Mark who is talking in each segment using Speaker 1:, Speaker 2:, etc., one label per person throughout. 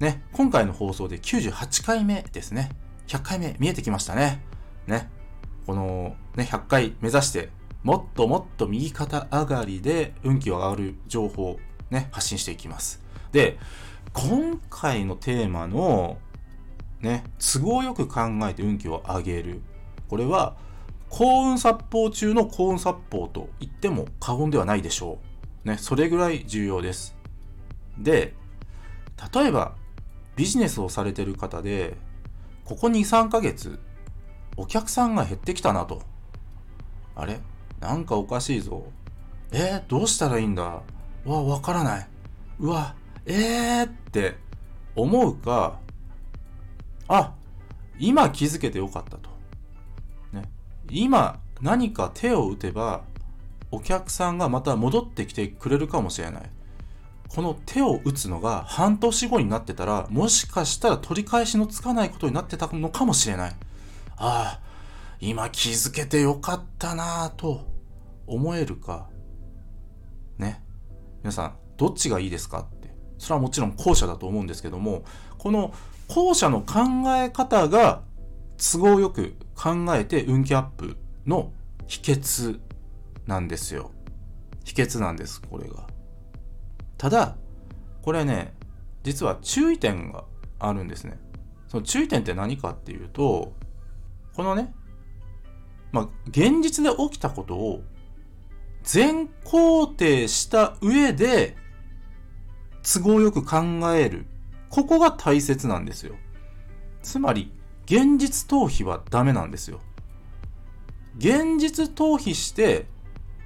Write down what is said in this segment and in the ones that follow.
Speaker 1: ね、今回の放送で98回目ですね。100回目見えてきましたね。ね。このね、100回目指して、もっともっと右肩上がりで運気を上がる情報をね、発信していきます。で、今回のテーマのね、都合よく考えて運気を上げる。これは、幸運殺法中の幸運殺法と言っても過言ではないでしょう。ね、それぐらい重要です。で、例えば、ビジネスをされてる方で、ここ2、3ヶ月、お客さんが減ってきたなと。あれ？なんかおかしいぞ。えー、どうしたらいいんだ？わ、わからない。うわ、えーって思うか、あ、今気づけてよかったと。ね。今何か手を打てば、お客さんがまた戻ってきてくれるかもしれない。この手を打つのが半年後になってたら、もしかしたら取り返しのつかないことになってたのかもしれない。ああ、今気づけてよかったなぁと思えるか。ね。皆さん、どっちがいいですかって。それはもちろん後者だと思うんですけども、この後者の考え方が都合よく考えて運気アップの秘訣なんですよ。秘訣なんです、これが。ただ、これね、実は注意点があるんですね。その注意点って何かっていうと、このね、まあ、現実で起きたことを全肯定した上で、都合よく考える。ここが大切なんですよ。つまり、現実逃避はダメなんですよ。現実逃避して、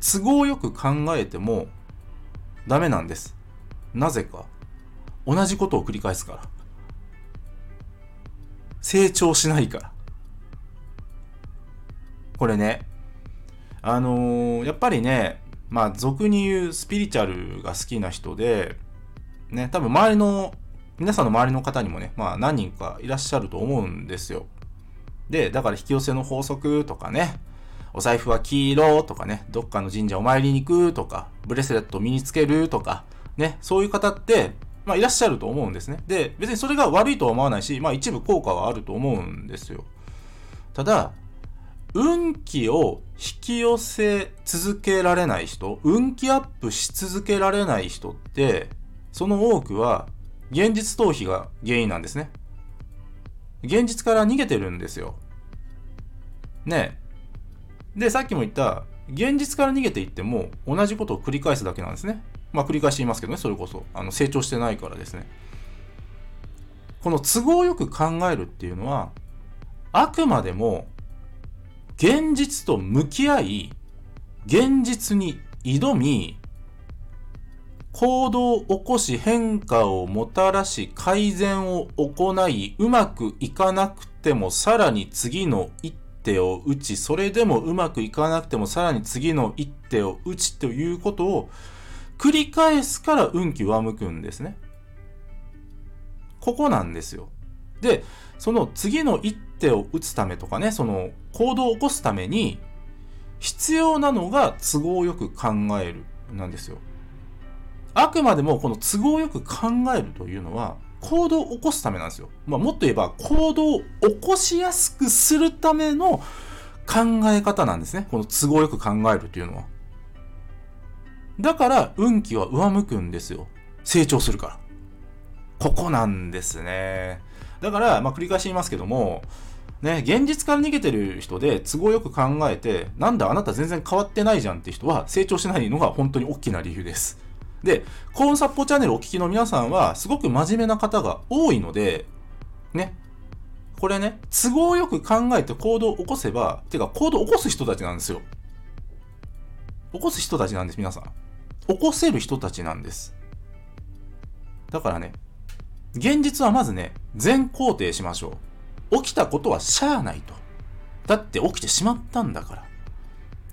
Speaker 1: 都合よく考えてもダメなんです。なぜか。同じことを繰り返すから。成長しないから。これね、あのーやっぱりね、まあ、俗に言うスピリチュアルが好きな人で、ね、多分周りの、皆さんの周りの方にもね、まあ何人かいらっしゃると思うんですよ。で、だから引き寄せの法則とかね、お財布は黄色とかね、どっかの神社お参りに行くとか、ブレスレット身につけるとか、ね、そういう方って、まあいらっしゃると思うんですね。で、別にそれが悪いとは思わないし、まあ一部効果はあると思うんですよ。ただ、運気を引き寄せ続けられない人、運気アップし続けられない人って、その多くは現実逃避が原因なんですね。現実から逃げてるんですよ。ね。で、さっきも言った、現実から逃げていっても同じことを繰り返すだけなんですね。まあ繰り返し言いますけどね、それこそ。あの成長してないからですね。この都合よく考えるっていうのは、あくまでも現実と向き合い、現実に挑み、行動を起こし変化をもたらし改善を行い、うまくいかなくてもさらに次の一手を打ち、それでもうまくいかなくてもさらに次の一手を打ちということを繰り返すから運気上向くんですね。ここなんですよ。で、その次の一手を打つためとかね、その行動を起こすために必要なのが都合よく考えるなんですよ。あくまでもこの都合よく考えるというのは行動を起こすためなんですよ。まあ、もっと言えば行動を起こしやすくするための考え方なんですね。この都合よく考えるというのは。だから運気は上向くんですよ。成長するから。ここなんですね。だから、まあ、繰り返し言いますけども、ね、現実から逃げてる人で都合よく考えて、なんだあなた全然変わってないじゃんって人は成長しないのが本当に大きな理由です。で、幸運殺法チャンネルお聞きの皆さんは、すごく真面目な方が多いので、ね、これね、都合よく考えて行動を起こせば、てか行動を起こす人たちなんですよ。起こす人たちなんです、皆さん。起こせる人たちなんです。だからね、現実はまずね、全肯定しましょう。起きたことはしゃあないと。だって起きてしまったんだから。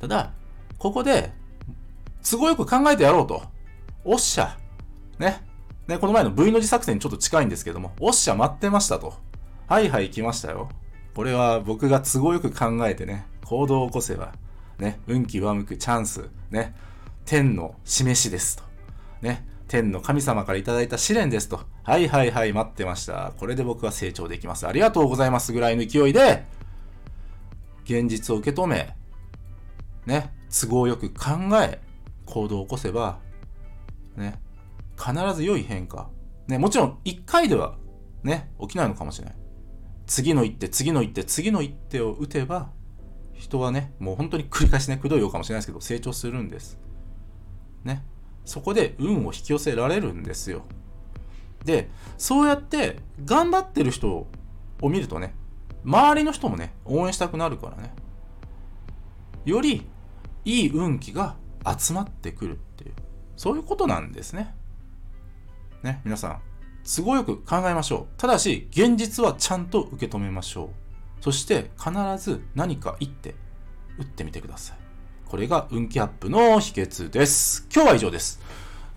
Speaker 1: ただ、ここで、都合よく考えてやろうと。おっしゃ。ね。ね、この前の V の字作戦にちょっと近いんですけども、おっしゃ待ってましたと。はいはい来ましたよ。これは僕が都合よく考えてね、行動を起こせば、ね、運気上向くチャンス、ね、天の示しですと。ね、天の神様からいただいた試練ですと。はいはいはい、待ってました。これで僕は成長できます。ありがとうございますぐらいの勢いで、現実を受け止め、ね、都合よく考え、行動を起こせば、ね、必ず良い変化。ね、もちろん一回ではね、起きないのかもしれない。次の一手、次の一手、次の一手を打てば、人はね、もう本当に繰り返しね、くどいようかもしれないですけど、成長するんです。ね。そこで運を引き寄せられるんですよ。で、そうやって頑張ってる人を見るとね、周りの人もね、応援したくなるからね。よりいい運気が集まってくるっていう、そういうことなんですね。ね、皆さん、都合よく考えましょう。ただし、現実はちゃんと受け止めましょう。そして必ず何か一手打ってみてください。これが運気アップの秘訣です。今日は以上です。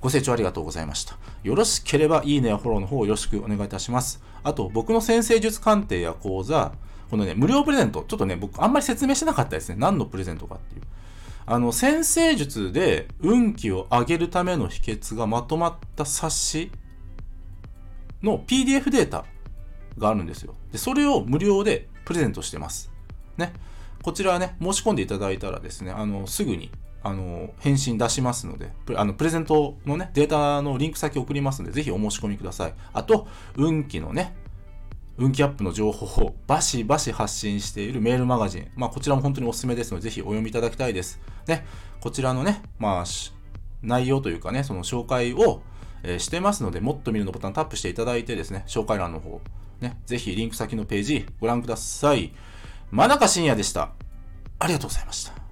Speaker 1: ご清聴ありがとうございました。よろしければいいねやフォローの方よろしくお願いいたします。あと、僕の先生術鑑定や講座、このね、無料プレゼント、ちょっとね、僕あんまり説明してなかったですね。何のプレゼントかっていう。あの、先生術で運気を上げるための秘訣がまとまった冊子の PDF データがあるんですよ。で、それを無料でプレゼントしてます。ね。こちらはね、申し込んでいただいたらですね、あの、すぐに、あの、返信出しますので、あの、プレゼントのね、データのリンク先送りますので、ぜひお申し込みください。あと、運気のね、運気アップの情報を バシバシ発信しているメールマガジン。まあ、こちらも本当におすすめですので、ぜひお読みいただきたいです。ね、こちらのね、まあ、内容というかね、その紹介を、えー、してますので、もっと見るのボタンタップしていただいてですね、紹介欄の方、ね、ぜひリンク先のページご覧ください。真中信也でした。ありがとうございました。